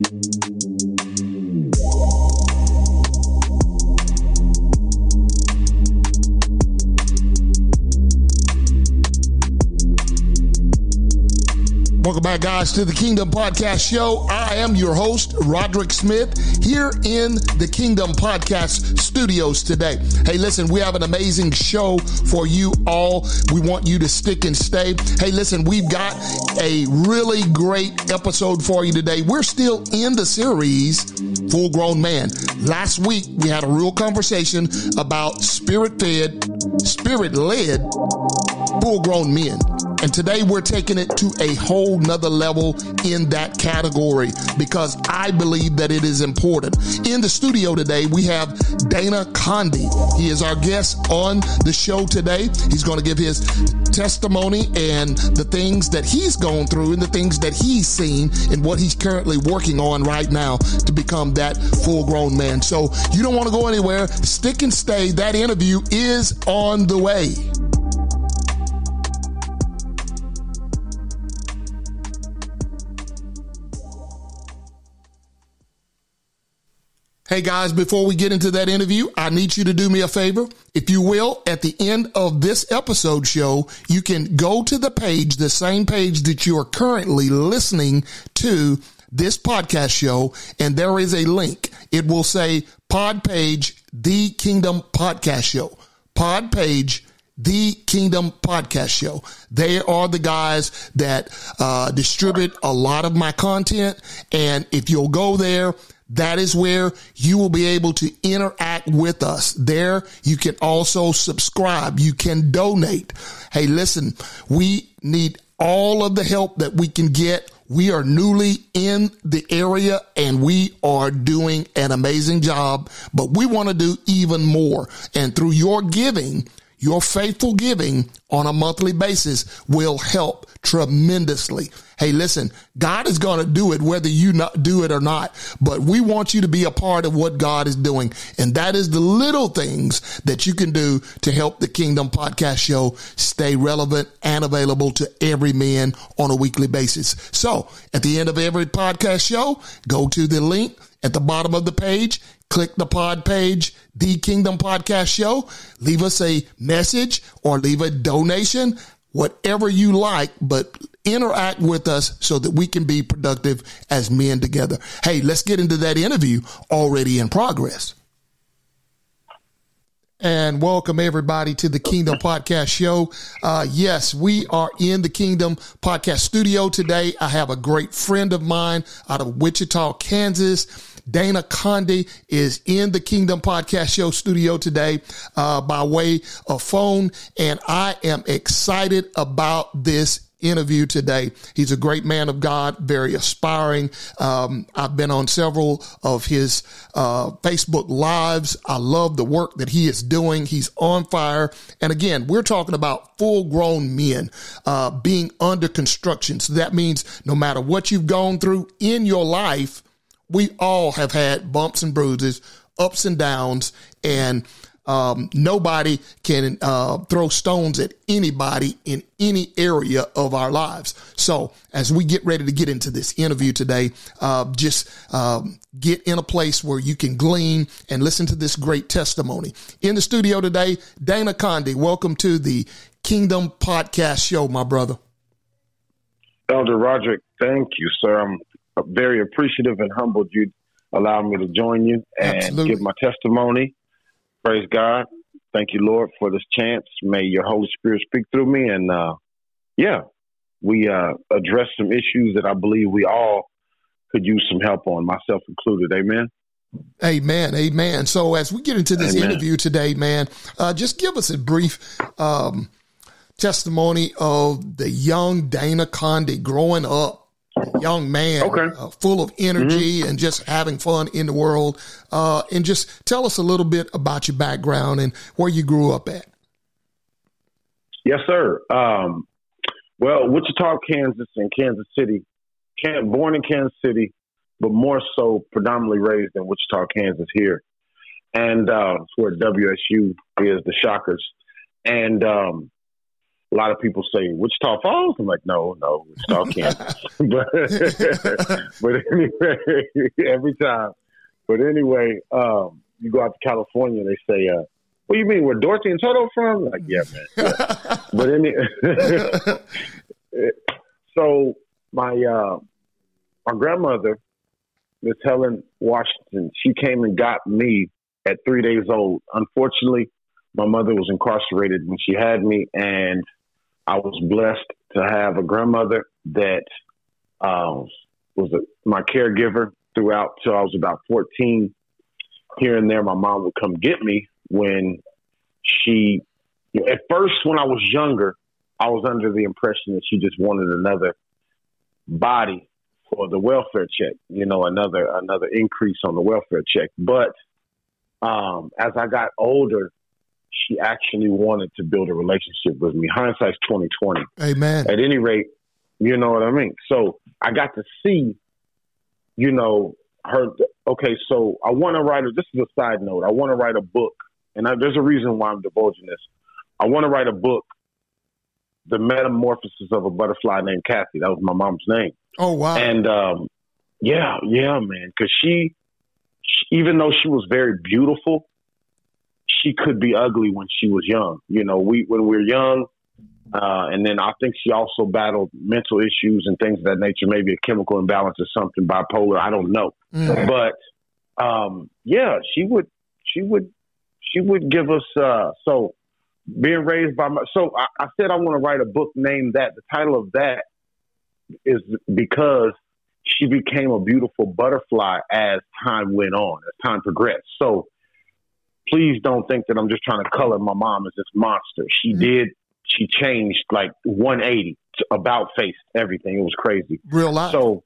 うん。Welcome back, guys, to the Kingdom Podcast Show. I am your host, Roderick Smith, here in the Kingdom Podcast studios today. Hey, listen, we have an amazing show for you all. We want you to stick and stay. Hey, listen, we've got a really great episode for you today. We're still in the series, Full Grown Man. Last week, we had a real conversation about spirit fed, spirit led, full grown men. And today we're taking it to a whole nother level in that category because I believe that it is important. In the studio today, we have Dana Conde. He is our guest on the show today. He's going to give his testimony and the things that he's gone through and the things that he's seen and what he's currently working on right now to become that full grown man. So you don't want to go anywhere. Stick and stay. That interview is on the way. Hey guys, before we get into that interview, I need you to do me a favor. If you will, at the end of this episode show, you can go to the page, the same page that you are currently listening to this podcast show, and there is a link. It will say pod page, the Kingdom Podcast Show. Pod page, the Kingdom Podcast Show. They are the guys that uh, distribute a lot of my content. And if you'll go there, that is where you will be able to interact with us. There, you can also subscribe. You can donate. Hey, listen, we need all of the help that we can get. We are newly in the area and we are doing an amazing job, but we want to do even more. And through your giving, your faithful giving on a monthly basis will help tremendously. Hey, listen, God is going to do it whether you do it or not, but we want you to be a part of what God is doing. And that is the little things that you can do to help the Kingdom Podcast Show stay relevant and available to every man on a weekly basis. So at the end of every podcast show, go to the link at the bottom of the page, click the pod page, the Kingdom Podcast Show, leave us a message or leave a donation, whatever you like, but interact with us so that we can be productive as men together. Hey, let's get into that interview already in progress. And welcome everybody to the Kingdom Podcast Show. Uh, yes, we are in the Kingdom Podcast Studio today. I have a great friend of mine out of Wichita, Kansas. Dana Conde is in the Kingdom Podcast Show studio today uh, by way of phone, and I am excited about this interview today. He's a great man of God, very aspiring. Um, I've been on several of his uh, Facebook lives. I love the work that he is doing. He's on fire. And again, we're talking about full grown men uh, being under construction. So that means no matter what you've gone through in your life, we all have had bumps and bruises, ups and downs, and um, nobody can uh, throw stones at anybody in any area of our lives. So, as we get ready to get into this interview today, uh, just um, get in a place where you can glean and listen to this great testimony. In the studio today, Dana Conde. Welcome to the Kingdom Podcast Show, my brother. Elder Roderick, thank you, sir. I'm very appreciative and humbled you allow me to join you and Absolutely. give my testimony. Praise God. Thank you, Lord, for this chance. May your Holy Spirit speak through me. And uh, yeah, we uh, address some issues that I believe we all could use some help on, myself included. Amen. Amen. Amen. So as we get into this Amen. interview today, man, uh, just give us a brief um, testimony of the young Dana Conde growing up young man, okay. uh, full of energy mm-hmm. and just having fun in the world. Uh, and just tell us a little bit about your background and where you grew up at. Yes, sir. Um, well, Wichita, Kansas, and Kansas City. Can, born in Kansas City, but more so predominantly raised in Wichita, Kansas here. And uh, where WSU is, the Shockers. And um, a lot of people say Wichita Falls. I'm like, no, no, Wichita, Kansas. but but anyway, every time. But anyway, um, you go out to California, they say, uh, "What do you mean? Where Dorothy and Toto from?" I'm like, yeah, man. Yeah. but any, so my uh, my grandmother, Miss Helen Washington, she came and got me at three days old. Unfortunately, my mother was incarcerated when she had me, and I was blessed to have a grandmother that uh, was a, my caregiver throughout till I was about 14. Here and there, my mom would come get me when she, at first, when I was younger, I was under the impression that she just wanted another body for the welfare check, you know, another another increase on the welfare check. But um, as I got older, she actually wanted to build a relationship with me. Hindsight's twenty twenty. Amen. At any rate, you know what I mean. So I got to see, you know, her. Okay, so I want to write. A, this is a side note. I want to write a book, and I, there's a reason why I'm divulging this. I want to write a book, The Metamorphosis of a Butterfly Named Kathy. That was my mom's name. Oh wow! And um, yeah, yeah, man, because she, she, even though she was very beautiful, she could be ugly when she was young. You know, we when we are young, uh, and then I think she also battled mental issues and things of that nature, maybe a chemical imbalance or something, bipolar. I don't know, mm. but um, yeah, she would, she would, she would give us. Uh, so being raised by my, so I, I said I want to write a book named that. The title of that is because she became a beautiful butterfly as time went on, as time progressed. So please don't think that I'm just trying to color my mom as this monster. She mm-hmm. did. She changed like 180 about face everything. It was crazy. Real life. So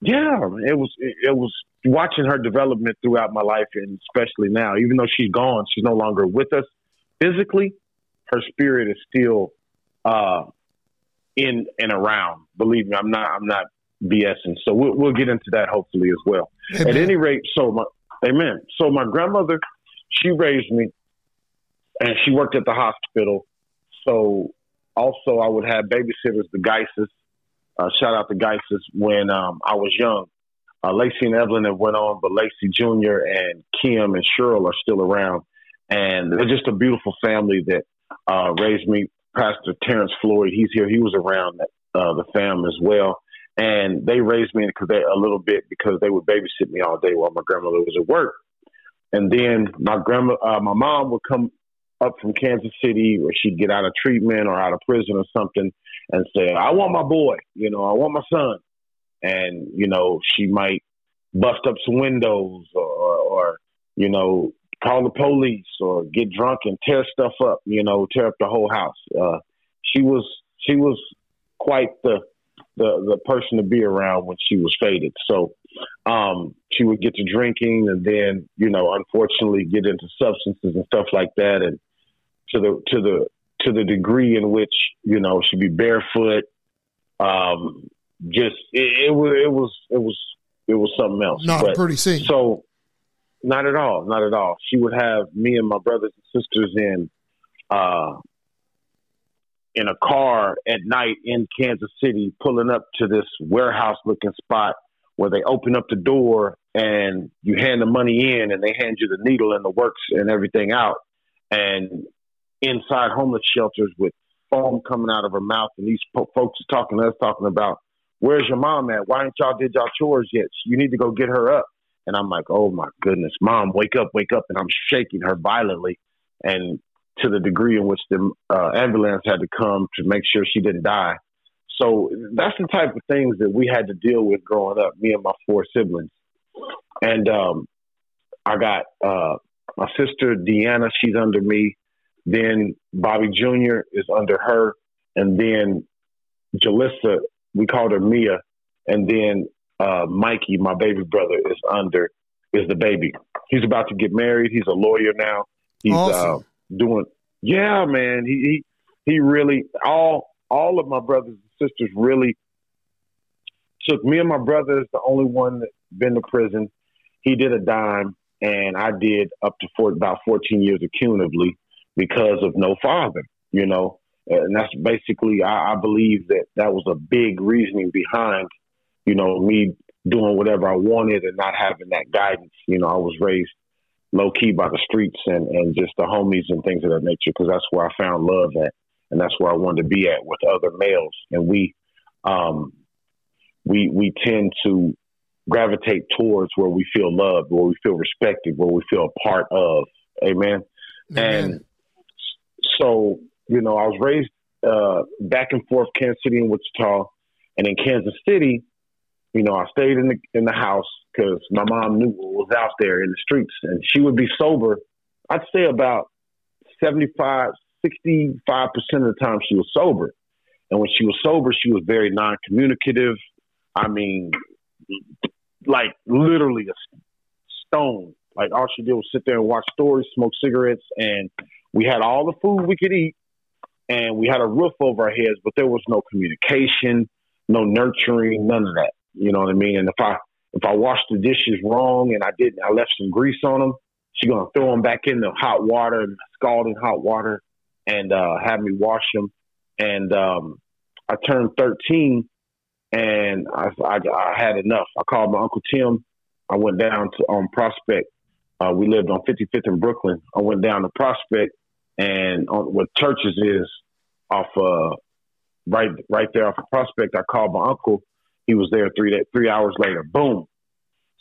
yeah, it was it, was watching her development throughout my life, and especially now. Even though she's gone, she's no longer with us physically. Her spirit is still uh, in and around. Believe me, I'm not. I'm not BSing. So we'll, we'll get into that hopefully as well. Amen. At any rate, so my amen. So my grandmother she raised me and she worked at the hospital. So also I would have babysitters, the Geises. Uh, shout out to Geises when um, I was young. Uh, Lacey and Evelyn have went on, but Lacey Jr. and Kim and Cheryl are still around. And they're just a beautiful family that uh, raised me. Pastor Terrence Floyd, he's here. He was around uh, the fam as well. And they raised me because a little bit because they would babysit me all day while my grandmother was at work. And then my grandma, uh, my mom would come up from Kansas City, or she'd get out of treatment or out of prison or something, and say, "I want my boy," you know, "I want my son," and you know, she might bust up some windows or, or, you know, call the police or get drunk and tear stuff up, you know, tear up the whole house. Uh, she was she was quite the the the person to be around when she was faded. So um, she would get to drinking and then, you know, unfortunately get into substances and stuff like that. And to the, to the, to the degree in which, you know, she'd be barefoot. Um, just, it, it was, it was, it was, it was something else. Not but, pretty scene. So not at all. Not at all. She would have me and my brothers and sisters in, uh, in a car at night in Kansas City, pulling up to this warehouse looking spot where they open up the door and you hand the money in and they hand you the needle and the works and everything out. And inside homeless shelters with foam coming out of her mouth and these po- folks are talking to us talking about where's your mom at? Why ain't y'all did y'all chores yet? You need to go get her up. And I'm like, oh my goodness, mom, wake up, wake up. And I'm shaking her violently. And to the degree in which the uh, ambulance had to come to make sure she didn't die. So that's the type of things that we had to deal with growing up, me and my four siblings. And um, I got uh, my sister Deanna, she's under me. Then Bobby Jr. is under her. And then Jalissa, we called her Mia. And then uh, Mikey, my baby brother, is under, is the baby. He's about to get married. He's a lawyer now. He's awesome. uh, doing, yeah, man. He, he, he really, all, all of my brothers sisters really took me and my brother is the only one that been to prison. He did a dime, and I did up to four, about 14 years accumulatively because of no father, you know. and that's basically I, I believe that that was a big reasoning behind, you know, me doing whatever I wanted and not having that guidance. You know, I was raised low key by the streets and and just the homies and things of that nature because that's where I found love at, and that's where I wanted to be at with other males. And we, um, we we tend to gravitate towards where we feel loved, where we feel respected, where we feel a part of. Amen. Amen. And so, you know, I was raised uh, back and forth, Kansas City and Wichita, and in Kansas City, you know, I stayed in the in the house because my mom knew what was out there in the streets, and she would be sober. I'd say about 75, 65 percent of the time she was sober, and when she was sober, she was very non-communicative. I mean, like literally a stone. Like all she did was sit there and watch stories, smoke cigarettes, and we had all the food we could eat, and we had a roof over our heads, but there was no communication, no nurturing, none of that. You know what I mean? And if I if I washed the dishes wrong and I didn't, I left some grease on them. She's gonna throw them back in the hot water, scalding hot water, and uh, have me wash them. And um, I turned 13, and I, I, I had enough. I called my uncle Tim. I went down to um, Prospect. Uh, we lived on 55th in Brooklyn. I went down to Prospect, and on, what churches is off uh, right right there off of Prospect. I called my uncle. He was there three three hours later. Boom.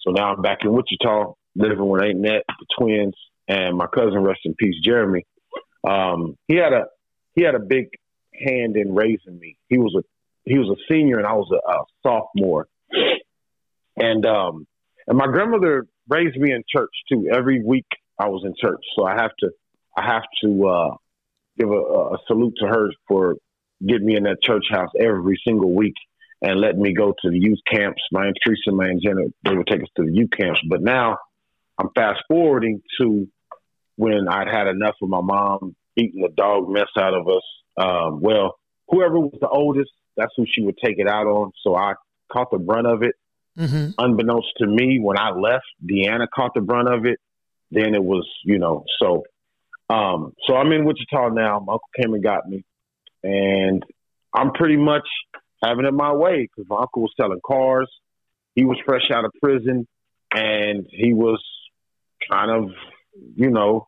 So now I'm back in Wichita, living with Aunt Net, the twins, and my cousin, rest in peace, Jeremy. Um, he had a he had a big hand in raising me. He was a he was a senior and I was a, a sophomore. And um and my grandmother raised me in church too. Every week I was in church. So I have to I have to uh give a, a salute to her for getting me in that church house every single week and letting me go to the youth camps. My Aunt Teresa my Aunt Jenna, they would take us to the youth camps. But now I'm fast forwarding to when I'd had enough of my mom beating the dog mess out of us. Um, well, whoever was the oldest, that's who she would take it out on. So I caught the brunt of it. Mm-hmm. Unbeknownst to me, when I left, Deanna caught the brunt of it. Then it was, you know, so um, so I'm in Wichita now. My uncle came and got me, and I'm pretty much having it my way because my uncle was selling cars. He was fresh out of prison, and he was kind of, you know,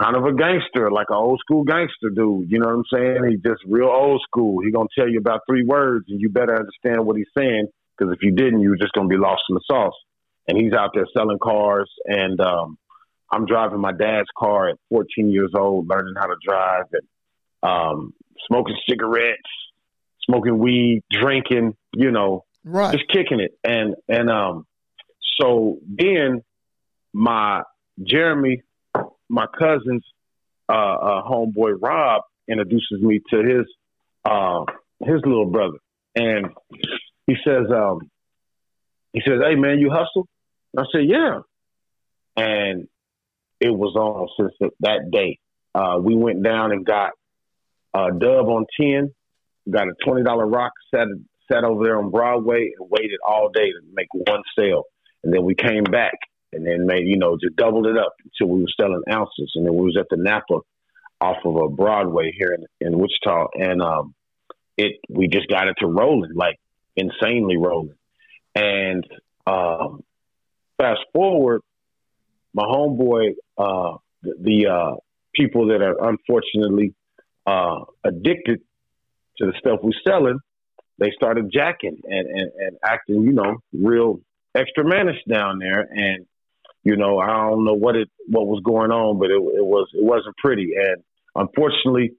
kind of a gangster, like an old school gangster dude. You know what I'm saying? He's just real old school. He gonna tell you about three words, and you better understand what he's saying because if you didn't, you were just gonna be lost in the sauce. And he's out there selling cars, and um, I'm driving my dad's car at 14 years old, learning how to drive and um, smoking cigarettes, smoking weed, drinking, you know, right. just kicking it. And and um, so then my Jeremy my cousin's uh, uh, homeboy Rob introduces me to his uh, his little brother, and he says, um, he says, "Hey man, you hustle?" I said, "Yeah," and it was on since that day. Uh, we went down and got a dub on ten, got a twenty dollar rock, sat sat over there on Broadway and waited all day to make one sale, and then we came back and then made you know just doubled it up until we were selling ounces, and then we was at the Napa off of a Broadway here in, in Wichita, and um, it we just got it to rolling like insanely rolling, and um, fast forward, my homeboy, uh, the, the uh, people that are unfortunately uh, addicted to the stuff we're selling, they started jacking and, and, and acting, you know, real extra manish down there. And you know, I don't know what it what was going on, but it, it was it wasn't pretty. And unfortunately,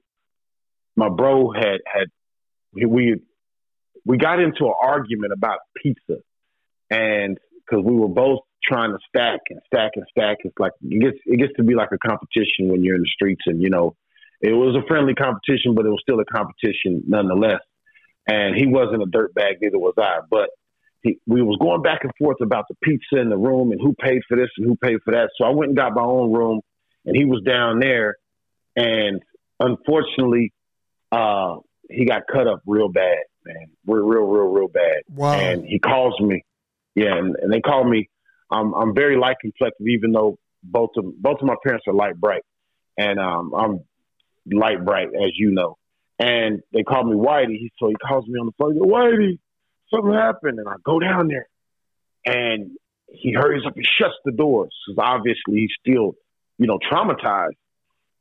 my bro had had we we got into an argument about pizza, and because we were both trying to stack and stack and stack, it's like it gets it gets to be like a competition when you're in the streets, and you know, it was a friendly competition, but it was still a competition nonetheless. And he wasn't a dirtbag, neither was I, but he, we was going back and forth about the pizza in the room and who paid for this and who paid for that. So I went and got my own room, and he was down there, and unfortunately, uh, he got cut up real bad, man, real, real, real, real bad. Wow. And he calls me, yeah, and, and they call me. I'm I'm very light complected, even though both of both of my parents are light bright, and um, I'm light bright, as you know. And they call me Whitey. So he calls me on the phone. Whitey, something happened. And I go down there, and he hurries up and shuts the doors because obviously he's still, you know, traumatized.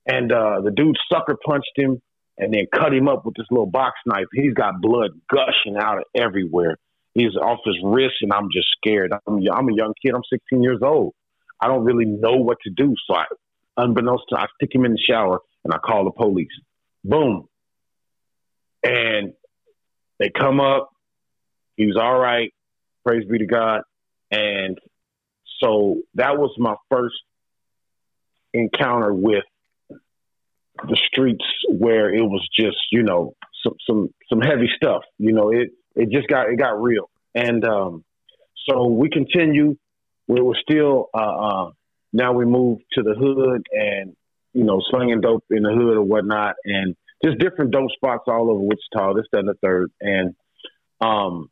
And uh, the dude sucker punched him and then cut him up with this little box knife. He's got blood gushing out of everywhere. He's off his wrist, and I'm just scared. I'm, I'm a young kid. I'm 16 years old. I don't really know what to do. So I, unbeknownst to, I stick him in the shower and I call the police. Boom. And they come up. He was all right. Praise be to God. And so that was my first encounter with the streets where it was just, you know, some some some heavy stuff. You know, it it just got it got real. And um so we continue. We were still uh, uh now we moved to the hood and, you know, slinging dope in the hood or whatnot and just different dope spots all over Wichita, this, that, and the third. And um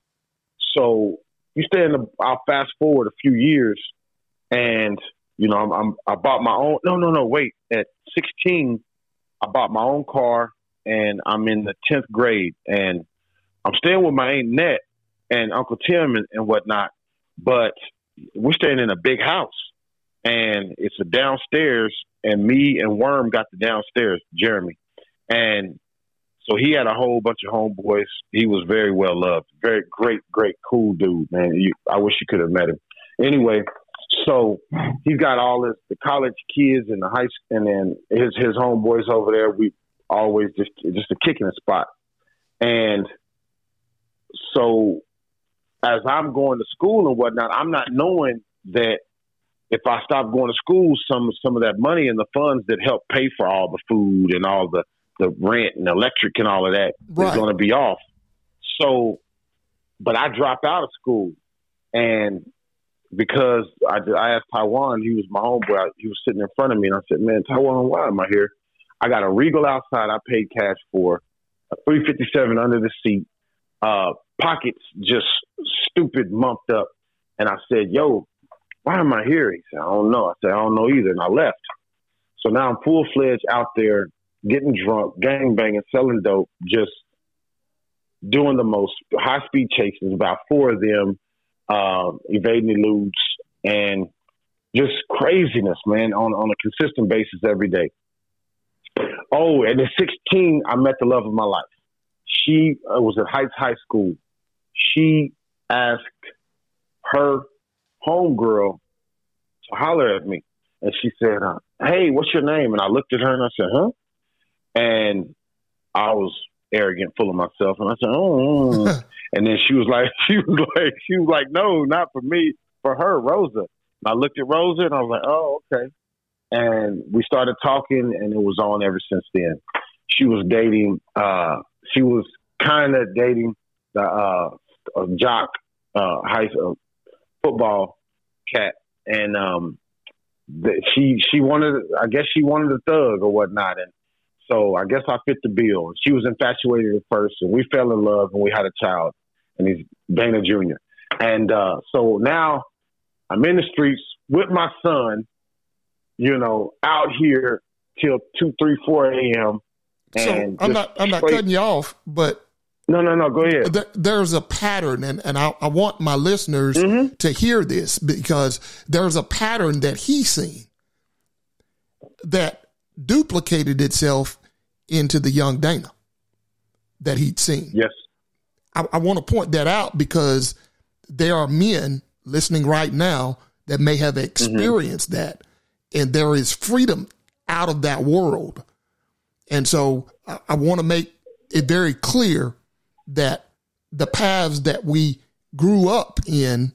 so you stay in the I'll fast forward a few years and you know, I'm, I'm I bought my own no no no wait. At sixteen I bought my own car and I'm in the tenth grade and I'm staying with my aunt Net and Uncle Tim and, and whatnot, but we're staying in a big house and it's a downstairs and me and Worm got the downstairs, Jeremy. And so he had a whole bunch of homeboys. He was very well loved, very great, great, cool dude, man. You, I wish you could have met him. Anyway, so he's got all his the college kids and the high school, and then his his homeboys over there. We always just just a kicking spot, and so as I'm going to school and whatnot, I'm not knowing that if I stop going to school, some some of that money and the funds that help pay for all the food and all the the rent and electric and all of that right. is going to be off. So, but I dropped out of school, and because I, I asked Taiwan, he was my homeboy. He was sitting in front of me, and I said, "Man, Taiwan, why am I here? I got a Regal outside. I paid cash for a 357 under the seat, uh, pockets just stupid mumped up." And I said, "Yo, why am I here?" He said, "I don't know." I said, "I don't know either," and I left. So now I'm full fledged out there, getting drunk, gang banging, selling dope, just doing the most high speed chases. About four of them uh, evading eludes, and just craziness, man, on, on a consistent basis every day. Oh, and at 16, I met the love of my life. She uh, was at Heights High School. She asked her homegirl to holler at me. And she said, uh, Hey, what's your name? And I looked at her and I said, Huh? And I was arrogant, full of myself. And I said, Oh. And then she was like, she was like, she was like, no, not for me, for her, Rosa. And I looked at Rosa and I was like, oh, okay. And we started talking, and it was on ever since then. She was dating. uh She was kind of dating the uh, jock, uh, high uh, football cat, and um, the, she she wanted. I guess she wanted a thug or whatnot, and so I guess I fit the bill. She was infatuated at first, and we fell in love, and we had a child and he's Dana Jr. And uh, so now I'm in the streets with my son, you know, out here till two, three, four a.m. So I'm not I'm not cutting you off, but no, no, no. Go ahead. Th- there's a pattern, and, and I, I want my listeners mm-hmm. to hear this because there's a pattern that he's seen that duplicated itself into the young Dana that he'd seen. Yes. I, I want to point that out because there are men listening right now that may have experienced mm-hmm. that, and there is freedom out of that world. And so I, I want to make it very clear that the paths that we grew up in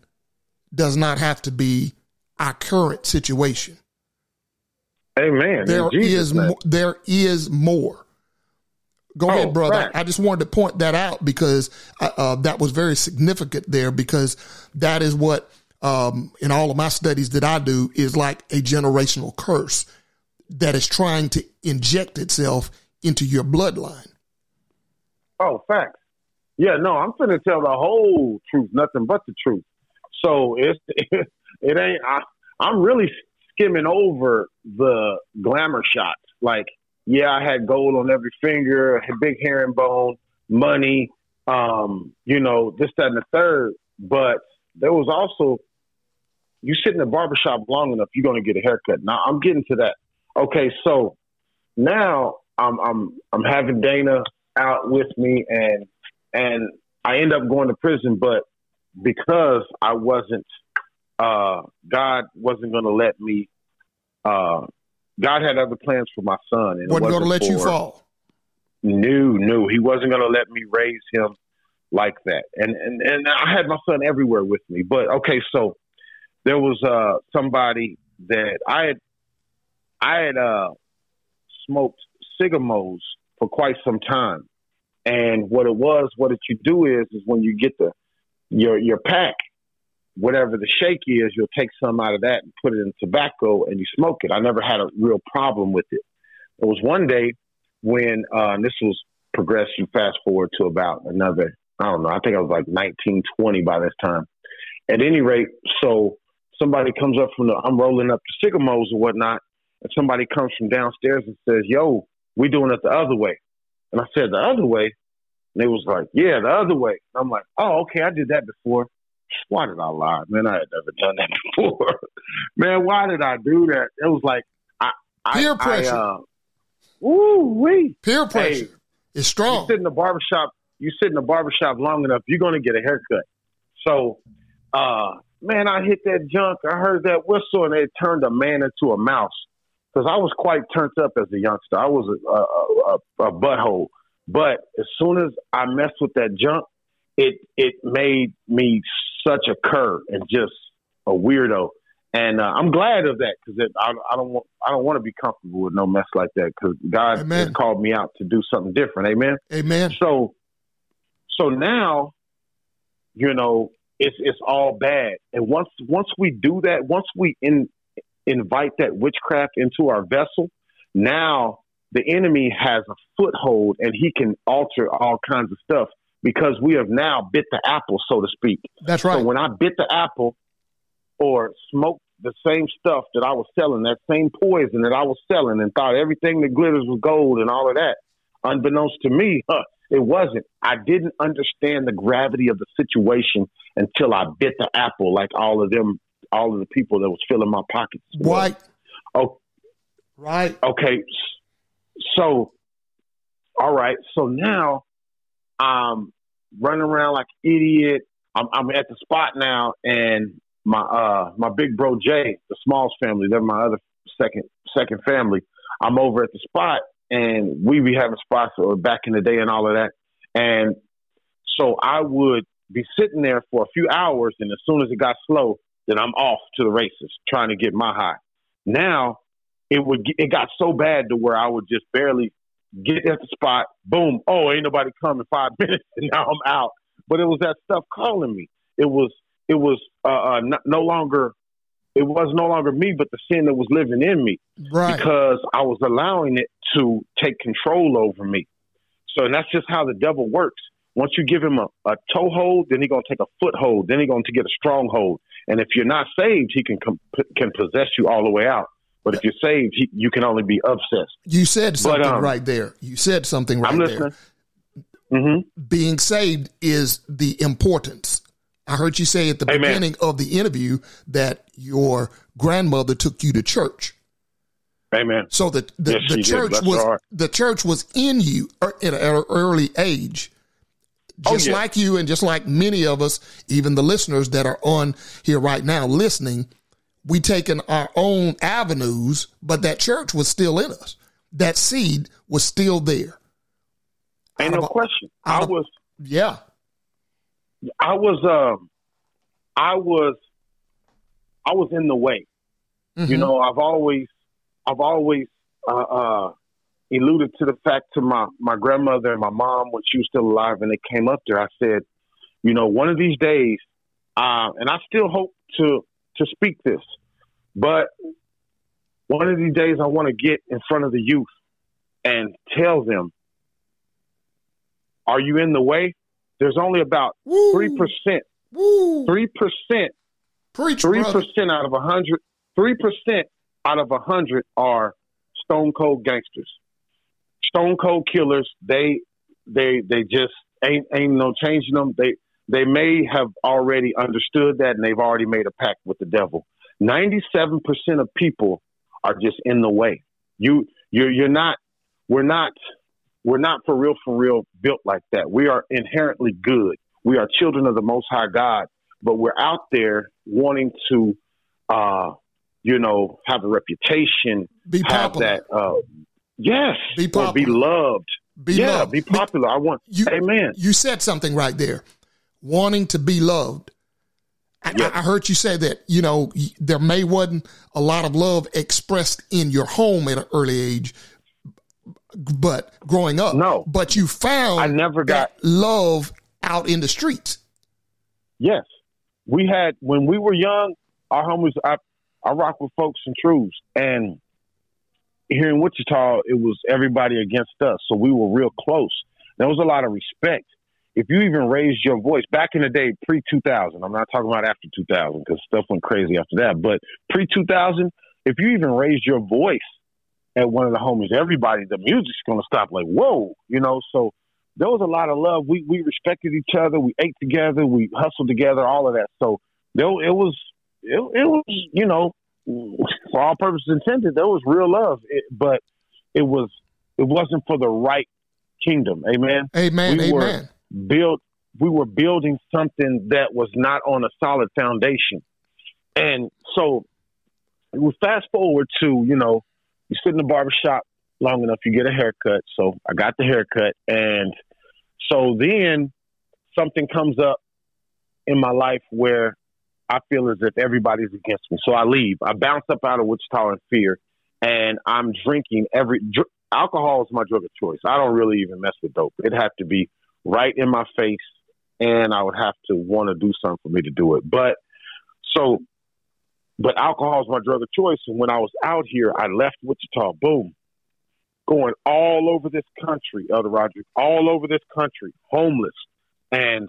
does not have to be our current situation. Amen. There is mo- there is more. Go oh, ahead, brother. Right. I just wanted to point that out because uh, uh, that was very significant there because that is what, um, in all of my studies that I do, is like a generational curse that is trying to inject itself into your bloodline. Oh, facts. Yeah, no, I'm going to tell the whole truth, nothing but the truth. So it's it, it ain't. I, I'm really skimming over the glamour shots, like yeah, I had gold on every finger, big herringbone, money, um, you know, this, that, and the third. But there was also, you sit in the barbershop long enough, you're going to get a haircut. Now I'm getting to that. Okay, so now I'm I'm I'm having Dana out with me, and and I end up going to prison, but because I wasn't, uh, God wasn't going to let me. Uh, God had other plans for my son, and wasn't, going to let for, you fall. No, no, He wasn't going to let me raise him like that. And and and I had my son everywhere with me. But okay, so there was uh somebody that I had I had uh smoked Sigamos for quite some time. And what it was, what it you do is, is when you get the your your pack, whatever the shake is, you'll take some out of that and put it in tobacco and you smoke it. I never had a real problem with it. It was one day when uh, this was progressing. Fast forward to about another, I don't know. I think I was like 19, 20 by this time. At any rate, so somebody comes up from the, I'm rolling up the Sigamos or whatnot, and somebody comes from downstairs and says, "Yo, we're doing it the other way." And I said, "The other way." And they was like, "Yeah, the other way." And I'm like, "Oh, okay, I did that before." Why did I lie, man? I had never done that before. man, why did I do that? It was like I, peer pressure. I, uh, ooh, wee. Peer pressure. Hey, it's strong. You sit in the barbershop. You sit in the barbershop long enough, you're gonna get a haircut. So, uh, man, I hit that junk. I heard that whistle, and it turned a man into a mouse because I was quite turned up as a youngster. I was a, a, a, a butthole. But as soon as I messed with that junk, it it made me such a cur and just a weirdo. And uh, I'm glad of that because I, I don't want I don't want to be comfortable with no mess like that because God Amen. has called me out to do something different. Amen. Amen. So so now, you know, it's it's all bad. And once once we do that, once we in invite that witchcraft into our vessel, now the enemy has a foothold and he can alter all kinds of stuff because we have now bit the apple, so to speak. That's right. So when I bit the apple or smoked the same stuff that I was selling, that same poison that I was selling, and thought everything that glitters was gold and all of that, unbeknownst to me, huh, it wasn't. I didn't understand the gravity of the situation until I bit the apple, like all of them all of the people that was filling my pockets. Right. Oh, right. Okay. So, all right. So now I'm running around like an idiot. I'm, I'm at the spot now, and my uh my big bro Jay, the Smalls family, they're my other second second family. I'm over at the spot, and we be having spots or back in the day and all of that. And so I would be sitting there for a few hours, and as soon as it got slow, then I'm off to the races trying to get my high. Now it would it got so bad to where I would just barely get at the spot. Boom! Oh, ain't nobody coming. Five minutes, and now I'm out. But it was that stuff calling me. It was it was uh, uh, no, longer it was no longer me, but the sin that was living in me. Right. Because I was allowing it to take control over me. So, and that's just how the devil works. Once you give him a, a toehold, then he's gonna take a foothold. Then he's gonna get a stronghold. And if you're not saved, he can com- can possess you all the way out. But if you're saved, he, you can only be obsessed. You said something but, um, right there. You said something right I'm listening. there. Mm-hmm. Being saved is the importance. I heard you say at the Amen. beginning of the interview that your grandmother took you to church. Amen. So the the, yes, the church was the church was in you er, at an early age. Oh, just oh, yeah. like you and just like many of us, even the listeners that are on here right now listening, we taken our own avenues, but that church was still in us. That seed was still there. Ain't no question. I of, was yeah. I was um I was I was in the way. Mm-hmm. You know, I've always I've always uh, uh alluded to the fact to my, my grandmother and my mom when she was still alive and they came up there. I said, you know, one of these days, uh, and I still hope to to speak this, but one of these days I want to get in front of the youth and tell them, are you in the way? There's only about three percent, three percent, three percent out of a hundred, three percent out of a hundred are stone cold gangsters. stone cold killers. They they they just ain't ain't no changing them. They they may have already understood that and they've already made a pact with the devil. Ninety seven percent of people are just in the way. You you're you're not we're not we're not for real for real built like that. We are inherently good. We are children of the most high God, but we're out there wanting to uh you know have a reputation, be have popular. that uh yes, be popular. be loved. Be yeah, loved. be popular. I want you, Amen. You said something right there. Wanting to be loved. I. I heard you say that, you know, there may wasn't a lot of love expressed in your home at an early age, but growing up. No. But you found I never got that love out in the streets. Yes, we had when we were young. Our homies, I, I rock with folks and truths, and here in Wichita, it was everybody against us, so we were real close. There was a lot of respect. If you even raised your voice back in the day, pre two thousand, I'm not talking about after two thousand because stuff went crazy after that. But pre two thousand, if you even raised your voice at one of the homies, everybody, the music's gonna stop. Like whoa, you know. So there was a lot of love. We we respected each other. We ate together. We hustled together. All of that. So there it was. It, it was you know for all purposes intended. There was real love, it, but it was it wasn't for the right kingdom. Amen. Amen. We were- Build. We were building something that was not on a solid foundation, and so we fast forward to you know you sit in the barbershop long enough, you get a haircut. So I got the haircut, and so then something comes up in my life where I feel as if everybody's against me. So I leave. I bounce up out of Wichita in fear, and I'm drinking every. Dr- alcohol is my drug of choice. I don't really even mess with dope. It'd have to be right in my face, and I would have to want to do something for me to do it. But so, but alcohol is my drug of choice. And when I was out here, I left Wichita. Boom, going all over this country, Elder Roderick, all over this country, homeless and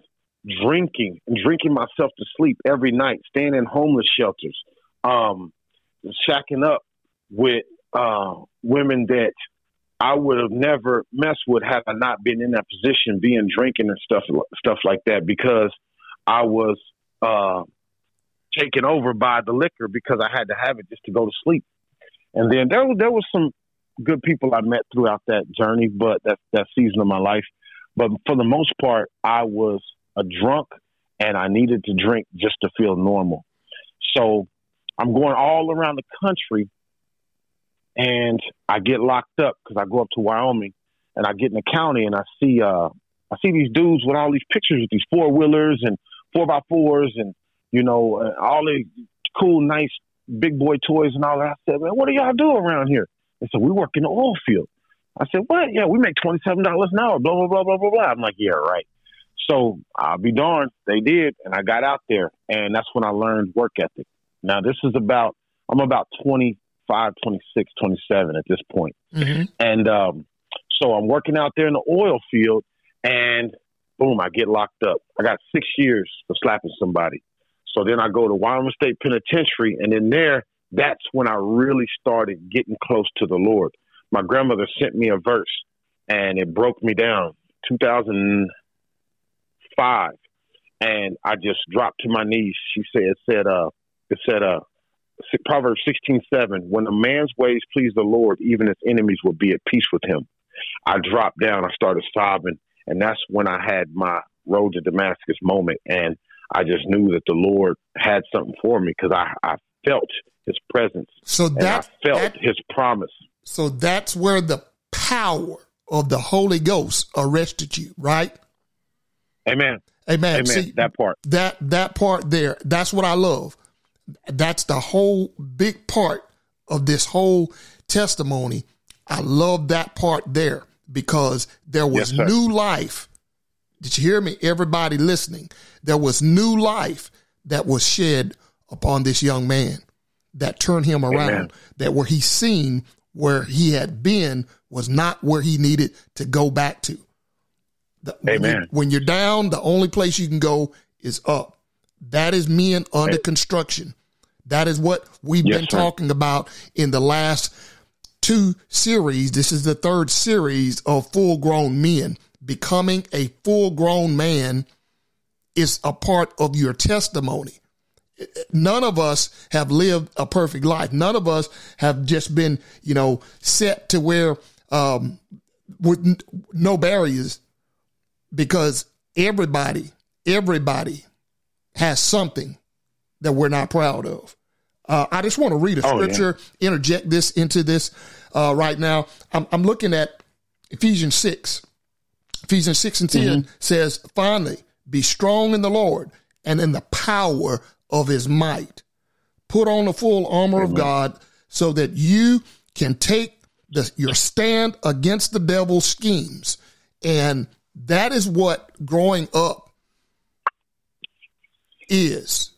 drinking and drinking myself to sleep every night, staying in homeless shelters, um, shacking up with uh, women that I would have never messed with had I not been in that position, being drinking and stuff stuff like that, because I was uh, taken over by the liquor because I had to have it just to go to sleep. And then there there was some good people I met throughout that journey, but that that season of my life. But for the most part, I was a drunk and I needed to drink just to feel normal. So I'm going all around the country and I get locked up because I go up to Wyoming and I get in the county and I see uh I see these dudes with all these pictures with these four wheelers and four by fours and you know uh, all these cool nice big boy toys and all that. I said, man, what do y'all do around here? They said, we work in the oil field. I said, what? Yeah, we make twenty seven dollars an hour. Blah blah blah blah blah blah. I'm like, yeah, right. So I'll be darned, they did, and I got out there, and that's when I learned work ethic. Now this is about I'm about 25, 26, 27 at this point. hmm And um, so I'm working out there in the oil field, and boom, I get locked up. I got six years for slapping somebody. So then I go to Wyoming State Penitentiary, and in there, that's when I really started getting close to the Lord. My grandmother sent me a verse, and it broke me down. 2005, and I just dropped to my knees. She said, it "said uh, it said uh, Proverbs 16:7, when a man's ways please the Lord, even his enemies will be at peace with him. I dropped down, I started sobbing, and that's when I had my road to Damascus moment. And I just knew that the Lord had something for me because I, I felt his presence So that, I felt that his promise. so that's where the power of the Holy Ghost arrested you, right? Amen. Amen. Amen. See, that part. that that part there that's what i love that's the whole big part of this whole testimony i love that part there because there was Yes, new life did you hear me everybody listening there was new life that was shed upon this young man that turned him around Amen. that where he seen where he had been was not where he needed to go back to the, when, you, Amen. when you're down, the only place you can go is up. That is men under construction. That is what we've Yes, been sir. talking about in the last two series. This is the third series of full grown men. Becoming a full grown man is a part of your testimony. None of us have lived a perfect life. None of us have just been, you know, set to where, um, with no barriers because everybody, everybody has something that we're not proud of. Uh, I just want to read a scripture, oh, yeah. interject this into this uh, right now. I'm, I'm, looking at Ephesians 6. Ephesians 6 and 10 mm-hmm. says, Finally, be strong in the Lord and in the power of his might. Put on the full armor Amen. of God so that you can take the, your stand against the devil's schemes. And that is what growing up is.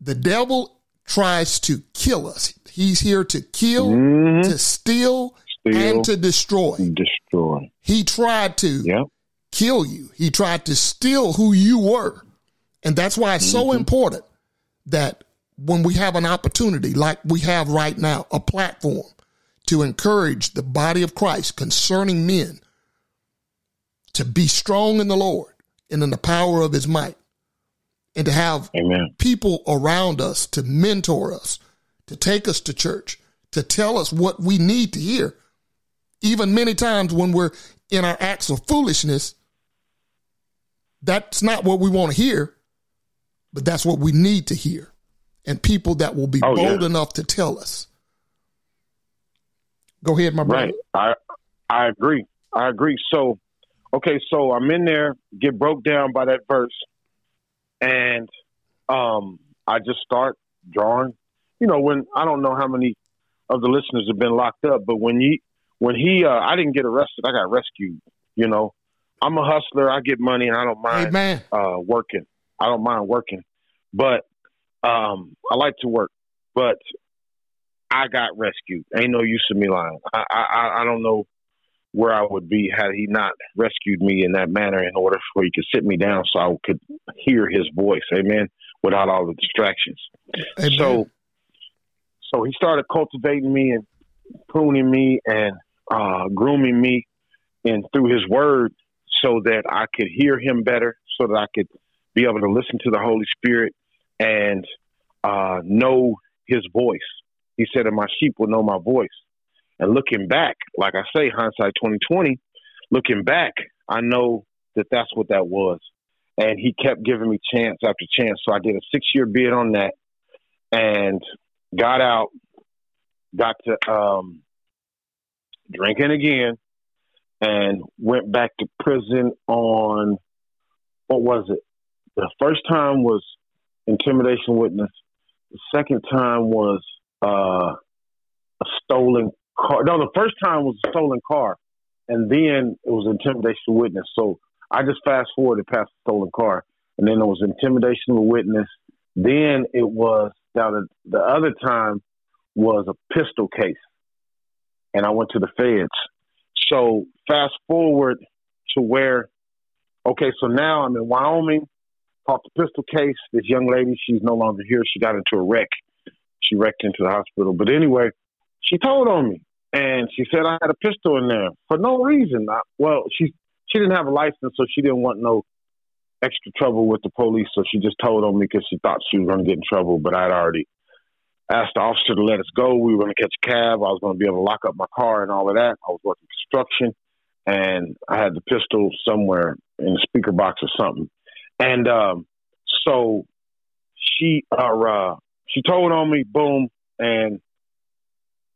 The devil tries to kill us. He's here to kill, mm-hmm. to steal, steal, and to destroy. Destroy. He tried to yep. kill you. He tried to steal who you were. And that's why it's mm-hmm. so important that when we have an opportunity like we have right now, a platform to encourage the body of Christ concerning men to be strong in the Lord and in the power of his might and to have Amen. people around us to mentor us, to take us to church, to tell us what we need to hear. Even many times when we're in our acts of foolishness, that's not what we want to hear, but that's what we need to hear. And people that will be oh, bold yeah. enough to tell us. Go ahead, my brother. Right. I I agree. I agree. So okay, so I'm in there, get broke down by that verse and um, I just start drawing. You know, when I don't know how many of the listeners have been locked up, but when he when he uh, I didn't get arrested, I got rescued. You know, I'm a hustler. I get money, and I don't mind hey, uh, working. I don't mind working, but um, I like to work. But I got rescued. Ain't no use of me lying. I I, I don't know where I would be had he not rescued me in that manner in order for he could sit me down so I could hear his voice, amen, without all the distractions. Amen. So so he started cultivating me and pruning me and uh, grooming me and through his word so that I could hear him better, so that I could be able to listen to the Holy Spirit and uh, know his voice. He said, and my sheep will know my voice. And looking back, like I say, hindsight 2020, looking back, I know that that's what that was. And he kept giving me chance after chance. So I did a six year bid on that and got out, got to um, drinking again, and went back to prison on what was it? The first time was intimidation witness. The second time was uh, a stolen car. No, the first time was a stolen car, and then it was intimidation of witness. So I just fast forwarded past the stolen car, and then it was intimidation of witness. Then it was now the, the other time was a pistol case, and I went to the feds. So fast forward to where, okay, so now I'm in Wyoming. Caught the pistol case. This young lady, she's no longer here. She got into a wreck. She wrecked into the hospital. But anyway, she told on me and she said I had a pistol in there for no reason. I, well, she she didn't have a license, so she didn't want no extra trouble with the police. So she just told on me because she thought she was going to get in trouble. But I'd already asked the officer to let us go. We were going to catch a cab. I was going to be able to lock up my car and all of that. I was working construction, and I had the pistol somewhere in the speaker box or something. And um, so she uh, she told on me, boom, and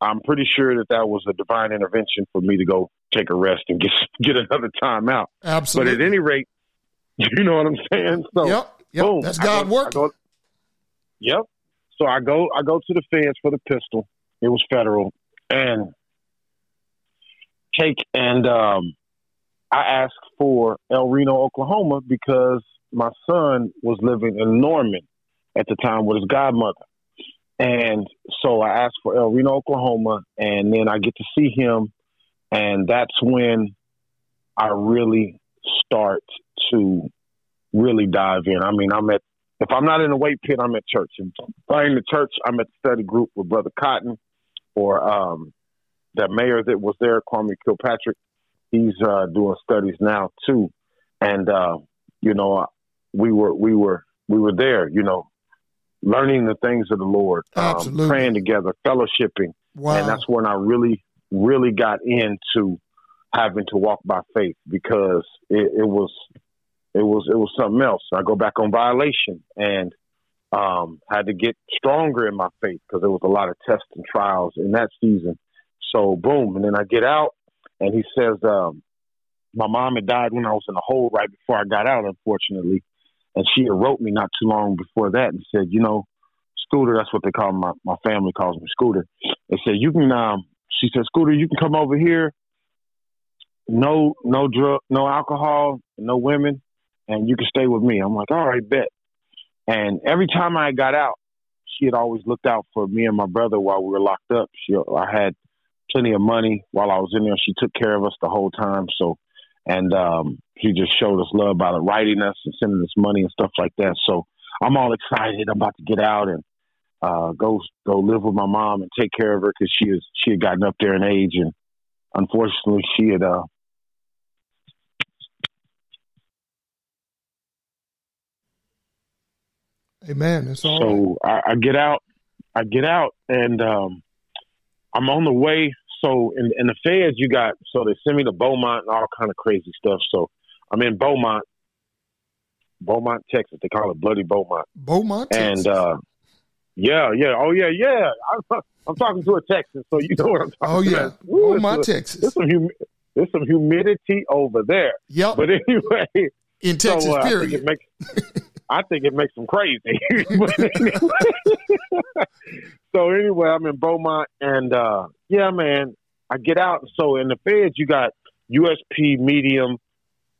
I'm pretty sure that that was a divine intervention for me to go take a rest and get get another time out. Absolutely. But at any rate, you know what I'm saying. So yep, yep. Boom, that's God go, working. Go, yep. So I go I go to the feds for the pistol. It was federal, and take and um, I asked for El Reno, Oklahoma, because my son was living in Norman at the time with his godmother. And so I asked for El Reno, Oklahoma, and then I get to see him, and that's when I really start to really dive in. I mean, I'm at if I'm not in the weight pit, I'm at church. And if I'm in the church, I'm at the study group with Brother Cotton or um, that mayor that was there, Kwame Kilpatrick, he's uh, doing studies now too, and uh, you know, we were we were we were there, you know, learning the things of the Lord, um, praying together, fellowshipping, wow. and that's when I really really got into having to walk by faith because it, it was it was it was something else. I go back on violation and um, had to get stronger in my faith because there was a lot of tests and trials in that season. So boom, and then I get out, and he says, um, "My mom had died when I was in the hole right before I got out, unfortunately." And she wrote me not too long before that and said, "You know, Scooter, that's what they call my my family calls me Scooter." They said, "You can," um, she said, "Scooter, you can come over here. No, no drug, no alcohol, no women, and you can stay with me." I'm like, "All right, bet." And every time I got out, she had always looked out for me and my brother while we were locked up. She, I had plenty of money while I was in there. She took care of us the whole time. So, and um, she just showed us love by writing us and sending us money and stuff like that. So I'm all excited. I'm about to get out and uh, go go live with my mom and take care of her because she is she had gotten up there in age and unfortunately she had uh, Amen. It's all so right. I, I, get out, I get out, and um, I'm on the way. So in, in the feds, you got so they send me to Beaumont and all kind of crazy stuff. So I'm in Beaumont, Beaumont, Texas. They call it Bloody Beaumont. Beaumont, Texas. and uh, yeah, yeah, oh yeah, yeah. I'm, I'm, talking to a Texan, so you know what I'm talking. Oh yeah, about. Ooh, Beaumont, Texas. There's some hum- there's some humidity over there. Yep. But anyway, in Texas, so, uh, period. it makes, I think it makes them crazy. so anyway, I'm in Beaumont, and uh, yeah, man, I get out. So in the feds, you got USP, medium,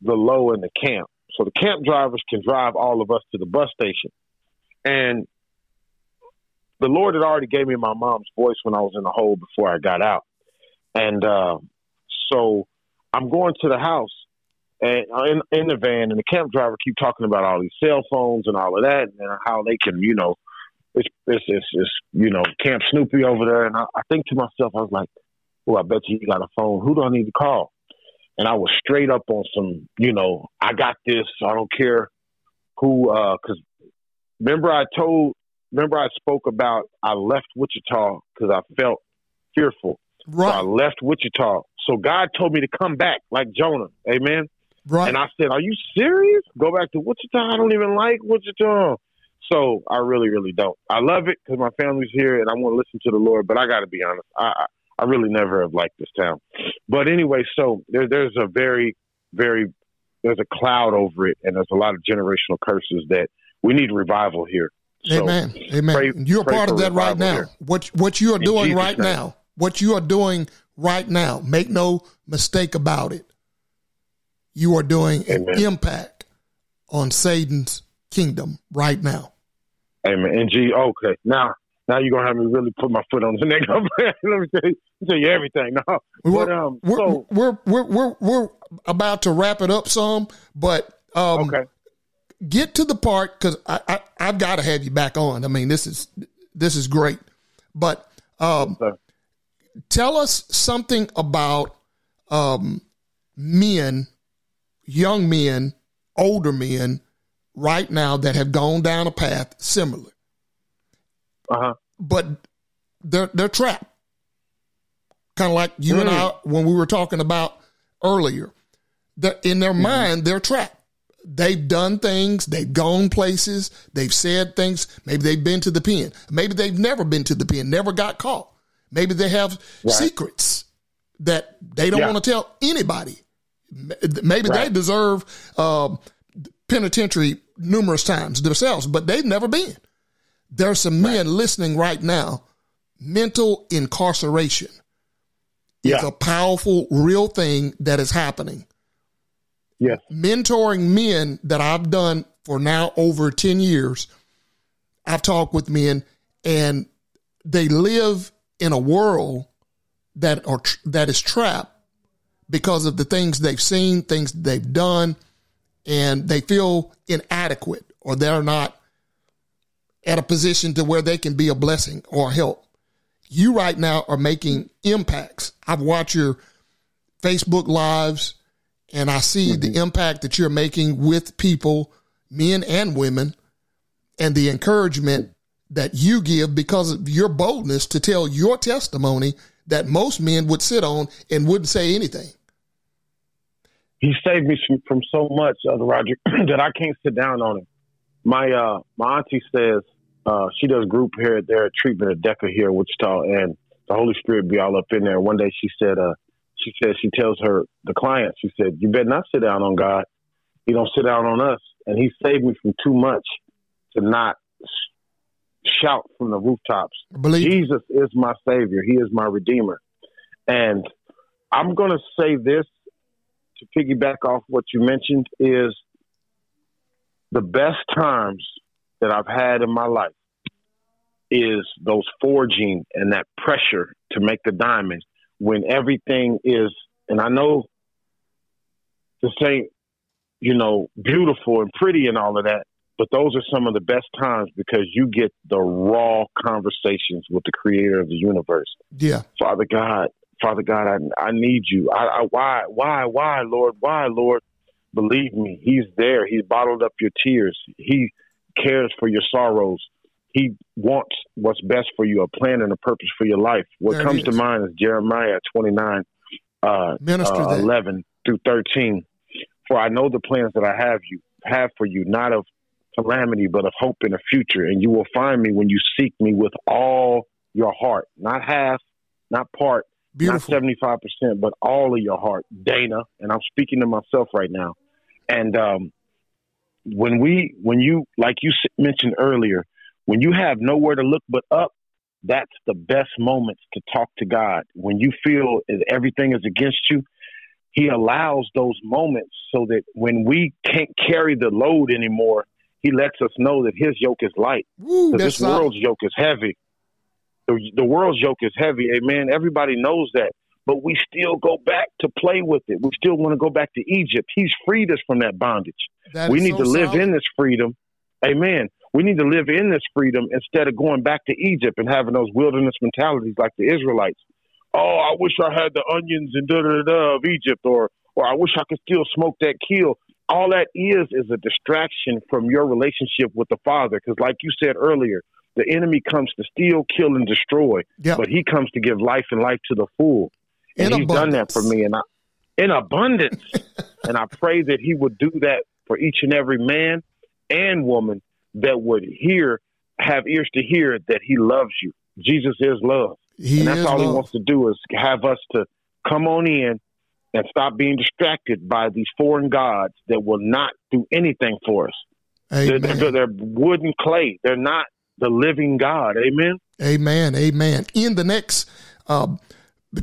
the low, and the camp. So the camp drivers can drive all of us to the bus station, and the Lord had already gave me my mom's voice when I was in the hole before I got out, and uh, so I'm going to the house and uh, in, in the van, and the camp driver keep talking about all these cell phones and all of that, and how they can, you know, it's it's it's, it's you know, Camp Snoopy over there. And I, I think to myself, I was like, "Oh, I bet you got a phone. Who do I need to call?" And I was straight up on some, you know, I got this. I don't care who, because uh, remember I told, remember I spoke about I left Wichita because I felt fearful. Right. So I left Wichita. So God told me to come back like Jonah. Amen. Right. And I said, Are you serious? Go back to Wichita? I don't even like Wichita. So I really, really don't. I love it because my family's here and I want to listen to the Lord. But I got to be honest, I, I really never have liked this town. But anyway, so there, there's a very, very, there's a cloud over it, and there's a lot of generational curses that we need revival here. So Amen. Amen. Pray, You're part of that right now. Here. What what you are doing Jesus right name. now. What you are doing right now. Make no mistake about it you are doing Amen. an impact on Satan's kingdom right now. Amen. And G, okay. Now, now you're gonna have me really put my foot on the neck. Let me tell you, tell you everything. No, we're, but, um, we're, so, we're, we're we're we're about to wrap it up some, but um, okay. Get to the part because I, I I've got to have you back on. I mean, this is this is great, but um, yes, tell us something about um, men young men, older men right now that have gone down a path similar. Uh-huh. But they're they're trapped. Kind of like you mm. and I when we were talking about earlier. That in their mm-hmm. mind, they're trapped. They've done things, they've gone places, they've said things. Maybe they've been to the pen. Maybe they've never been to the pen, never got caught. Maybe they have right. secrets that they don't yeah. want to tell anybody. Maybe right. they deserve uh, penitentiary numerous times themselves, but they've never been. There's some right. men listening right now. Mental incarceration yeah. is a powerful, real thing that is happening. Yes. Mentoring men that I've done for now over 10 years, I've talked with men and they live in a world that are that is trapped because of the things they've seen, things they've done, and they feel inadequate or they're not at a position to where they can be a blessing or help. You right now are making impacts. I've watched your Facebook lives and I see mm-hmm. the impact that you're making with people, men and women, and the encouragement that you give because of your boldness to tell your testimony that most men would sit on and wouldn't say anything. He saved me from, so much, uh, Roger, that I can't sit down on him. My uh, my auntie says uh, she does group here at their treatment at DECA here in Wichita, and the Holy Spirit be all up in there. One day she said, uh, she said she tells her the client, she said, "You better not sit down on God. He don't sit down on us." And He saved me from too much to not shout from the rooftops. Believe. Jesus is my Savior. He is my Redeemer. And I'm going to say this to piggyback off what you mentioned is the best times that I've had in my life is those forging and that pressure to make the diamond when everything is, and I know this ain't, you know, beautiful and pretty and all of that, but those are some of the best times because you get the raw conversations with the creator of the universe. Yeah. Father God, Father God, I, I need you. I, I, why, why, why, Lord? Why, Lord? Believe me, He's there. He's bottled up your tears. He cares for your sorrows. He wants what's best for you, a plan and a purpose for your life. What there comes to mind is Jeremiah 29, uh, uh, 11 through 13. For I know the plans that I have you have for you, not of calamity, but of hope in a future. And you will find me when you seek me with all your heart, not half, not part, Beautiful. not 75%, but all of your heart, Dana. And I'm speaking to myself right now. And um, when we, when you, like you mentioned earlier, when you have nowhere to look but up, that's the best moments to talk to God. When you feel everything is against you, He allows those moments so that when we can't carry the load anymore, he lets us know that his yoke is light. This world's yoke is heavy. The, the world's yoke is heavy. Amen. Everybody knows that. But we still go back to play with it. We still want to go back to Egypt. He's freed us from that bondage. That we need so to live solid. in this freedom. Amen. We need to live in this freedom instead of going back to Egypt and having those wilderness mentalities like the Israelites. Oh, I wish I had the onions and da da da of Egypt, or or I wish I could still smoke that kill all that is is a distraction from your relationship with the Father. Because, like you said earlier, the enemy comes to steal, kill, and destroy, yep. but he comes to give life and life to the full. And in he's abundance. done that for me, and I, in abundance. and I pray that he would do that for each and every man and woman that would hear, have ears to hear that he loves you. Jesus is love. He and that's all love. he wants to do is have us to come on in and stop being distracted by these foreign gods that will not do anything for us. They're, they're, they're, wood and clay. They're not the living God. Amen. Amen. Amen. In the next uh,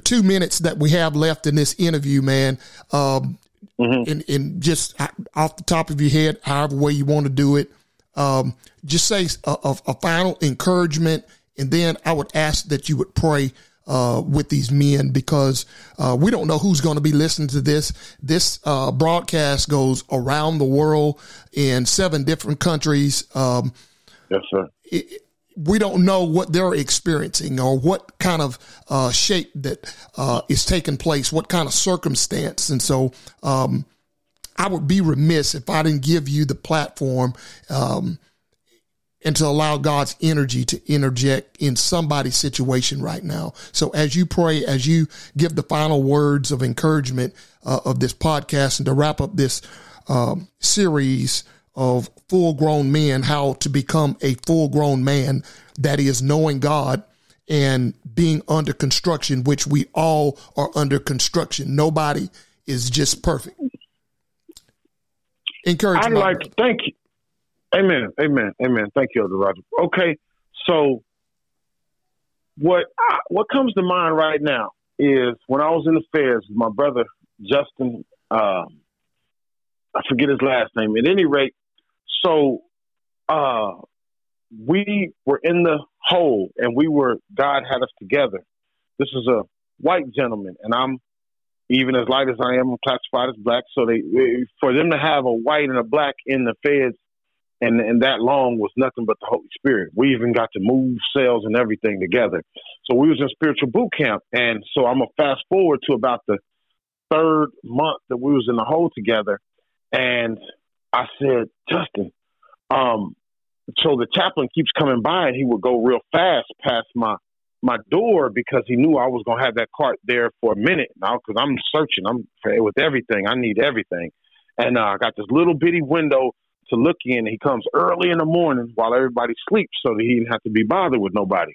two minutes that we have left in this interview, man, um, mm-hmm. in, in just off the top of your head, however way you want to do it, um, just say a, a, a final encouragement, and then I would ask that you would pray uh, with these men because uh, we don't know who's going to be listening to this. This uh, broadcast goes around the world in seven different countries. Um, yes, sir. It, we don't know what they're experiencing or what kind of uh, shape that uh, is taking place, what kind of circumstance, and so um, I would be remiss if I didn't give you the platform. Um, and to allow God's energy to interject in somebody's situation right now. So as you pray, as you give the final words of encouragement uh, of this podcast and to wrap up this um, series of full grown men, how to become a full grown man that is knowing God and being under construction, which we all are under construction. Nobody is just perfect. Encourage. I'd like to thank you. Amen. Amen. Amen. Thank you, Elder Roger. Okay, so what what comes to mind right now is when I was in the feds, with my brother Justin. Uh, I forget his last name. At any rate, so uh, we were in the hole, and we were God had us together. This is a white gentleman, and I'm even as light as I am, I'm classified as black. So they, for them to have a white and a black in the feds and and that long was nothing but the Holy Spirit. We even got to move cells and everything together. So we was in spiritual boot camp, and so I'm gonna fast forward to about the third month that we was in the hole together, and I said, Justin, um, so the chaplain keeps coming by, and he would go real fast past my my door because he knew I was gonna have that cart there for a minute now because I'm searching. I'm with everything. I need everything, and uh, I got this little bitty window to look in. He comes early in the morning while everybody sleeps so that he didn't have to be bothered with nobody.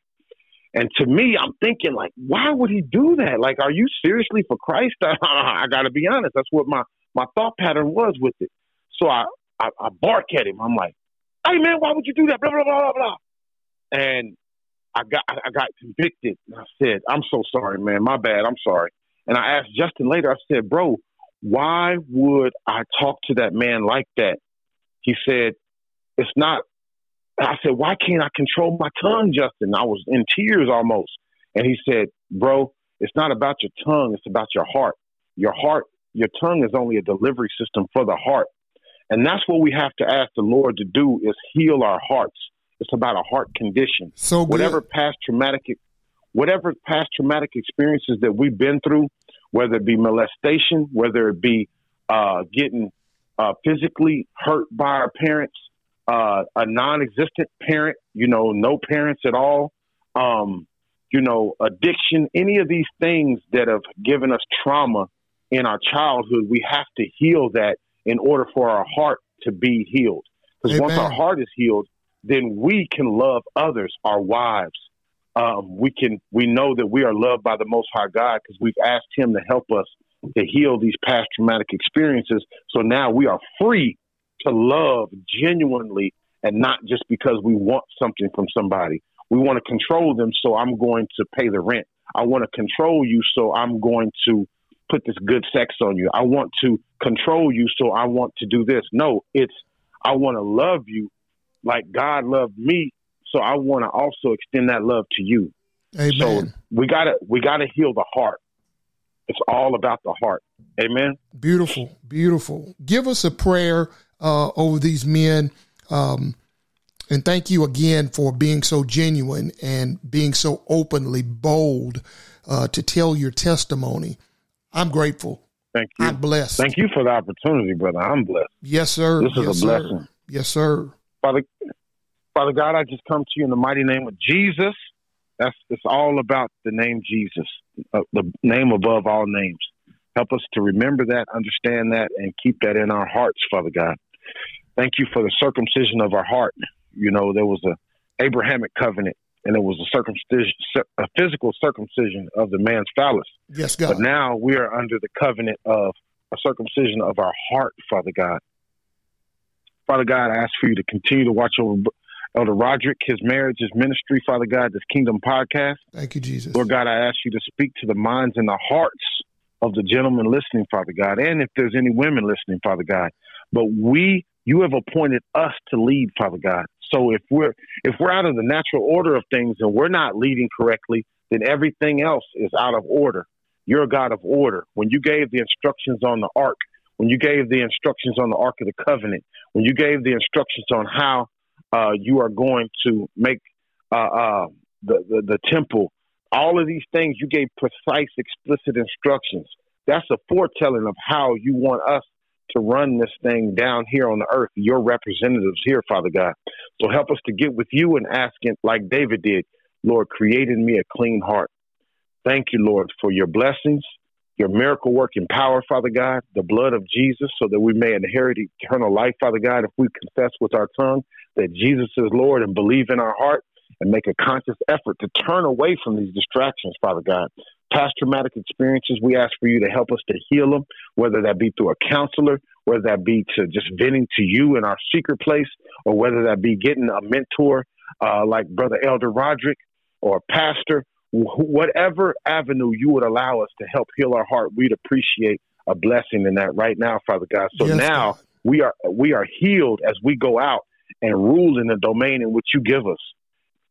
And to me, I'm thinking like, why would he do that? Like, are you seriously for Christ? I, got to be honest. That's what my my thought pattern was with it. So I, I I bark at him. I'm like, hey man, why would you do that? Blah blah blah blah blah. And I got I got convicted. I said, I'm so sorry, man. My bad. I'm sorry. And I asked Justin later. I said, bro, why would I talk to that man like that? He said, It's not. I said, Why can't I control my tongue, Justin? I was in tears almost. And he said, Bro, it's not about your tongue, it's about your heart. Your heart, your tongue is only a delivery system for the heart. And that's what we have to ask the Lord to do is heal our hearts. It's about a heart condition. So good. whatever past traumatic whatever past traumatic experiences that we've been through, whether it be molestation, whether it be uh, getting uh, physically hurt by our parents, uh, a non-existent parent, you know, no parents at all, um, you know, addiction, any of these things that have given us trauma in our childhood, we have to heal that in order for our heart to be healed. Because once our heart is healed, then we can love others, our wives. Um, we can we know that we are loved by the Most High God because we've asked Him to help us to heal these past traumatic experiences. So now we are free to love genuinely and not just because we want something from somebody. We want to control them, so I'm going to pay the rent. I want to control you, so I'm going to put this good sex on you. I want to control you, so I want to do this. No, it's I want to love you like God loved me, so I want to also extend that love to you. Amen. So we gotta we gotta heal the heart. It's all about the heart. Amen. Beautiful, beautiful. Give us a prayer uh, over these men. Um, and thank you again for being so genuine and being so openly bold uh, to tell your testimony. I'm grateful. Thank you. I'm blessed. Thank you for the opportunity, brother. I'm blessed. Yes, sir. This is yes, a blessing. Sir. Yes, sir. Father, Father God, I just come to you in the mighty name of Jesus. That's it's all about the name Jesus, uh, the name above all names. Help us to remember that, understand that, and keep that in our hearts, Father God. Thank you for the circumcision of our heart. You know, there was a Abrahamic covenant, and it was a circumcision, a physical circumcision of the man's phallus. Yes, God. But now we are under the covenant of a circumcision of our heart, Father God. Father God, I ask for you to continue to watch over Elder Roderick, his marriage, his ministry, Father God, this Kingdom podcast. Thank you, Jesus. Lord God, I ask you to speak to the minds and the hearts of the gentlemen listening, Father God, and if there's any women listening, Father God. But we, you have appointed us to lead, Father God. So if we're if we're out of the natural order of things and we're not leading correctly, then everything else is out of order. You're a God of order. When you gave the instructions on the ark, when you gave the instructions on the Ark of the Covenant, when you gave the instructions on how uh, you are going to make uh, uh, the, the, the temple. All of these things, you gave precise, explicit instructions. That's a foretelling of how you want us to run this thing down here on the earth, your representatives here, Father God. So help us to get with you and ask it like David did, Lord, create in me a clean heart. Thank you, Lord, for your blessings your miracle working power, Father God, the blood of Jesus, so that we may inherit eternal life, Father God, if we confess with our tongue that Jesus is Lord and believe in our heart and make a conscious effort to turn away from these distractions, Father God. Past traumatic experiences, we ask for you to help us to heal them, whether that be through a counselor, whether that be to just venting to you in our secret place, or whether that be getting a mentor uh, like Brother Elder Roderick or a pastor whatever avenue you would allow us to help heal our heart, we'd appreciate a blessing in that right now, Father God. So yes, now God. we are we are healed as we go out and rule in the domain in which you give us.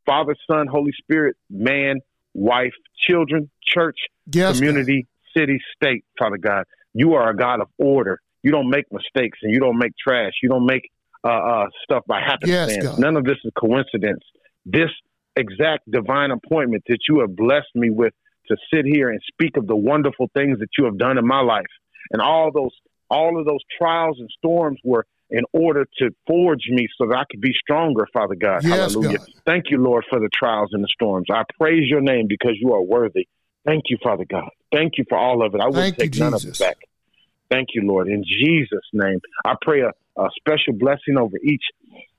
Father, Son, Holy Spirit, man, wife, children, church, yes, community, God. city, state, Father God. You are a God of order. You don't make mistakes and you don't make trash. You don't make uh, uh, stuff by happenstance. Yes, None of this is coincidence. This exact divine appointment that you have blessed me with to sit here and speak of the wonderful things that you have done in my life, and all those all of those trials and storms were in order to forge me so that I could be stronger, Father God. Yes, Hallelujah. God. Thank you, Lord, for the trials and the storms. I praise your name because you are worthy. Thank you, Father God. Thank you for all of it. I will take you, none of it back. Thank you, Lord. In Jesus' name, I pray a, a special blessing over each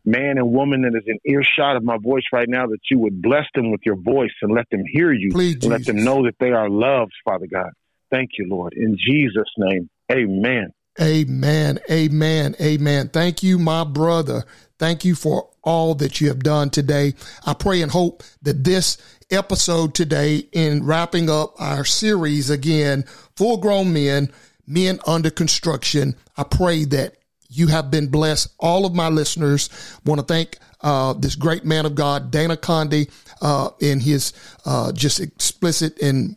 man and woman that is in earshot of my voice right now, that you would bless them with your voice and let them hear you Please, and let them know that they are loved, Father God. Thank you, Lord. In Jesus' name, amen. Amen. Amen. Amen. Thank you, my brother. Thank you for all that you have done today. I pray and hope that this episode today, in wrapping up our series again, Full Grown Men, Men Under Construction, I pray that you have been blessed. All of my listeners want to thank uh, this great man of God, Dana Conde, uh, in his uh, just explicit and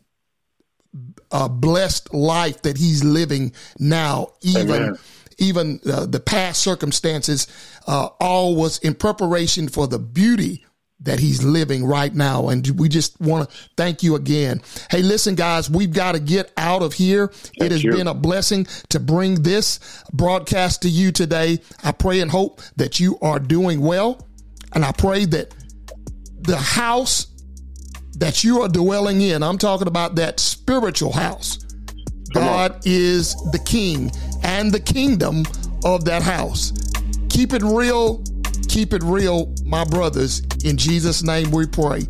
uh, blessed life that he's living now, even. Amen. Even uh, the past circumstances, uh, all was in preparation for the beauty that he's living right now. And we just want to thank you again. Hey, listen, guys, we've got to get out of here. Thank it has you. been a blessing to bring this broadcast to you today. I pray and hope that you are doing well. And I pray that the house that you are dwelling in. I'm talking about that spiritual house. God is the king and the kingdom of that house. Keep it real. Keep it real, my brothers. In Jesus' name we pray.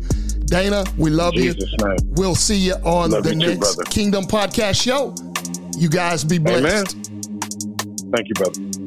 Dana, we love you. Name. We'll see you on love the you next too, Kingdom Podcast show. You guys be blessed. Amen. Thank you, brother.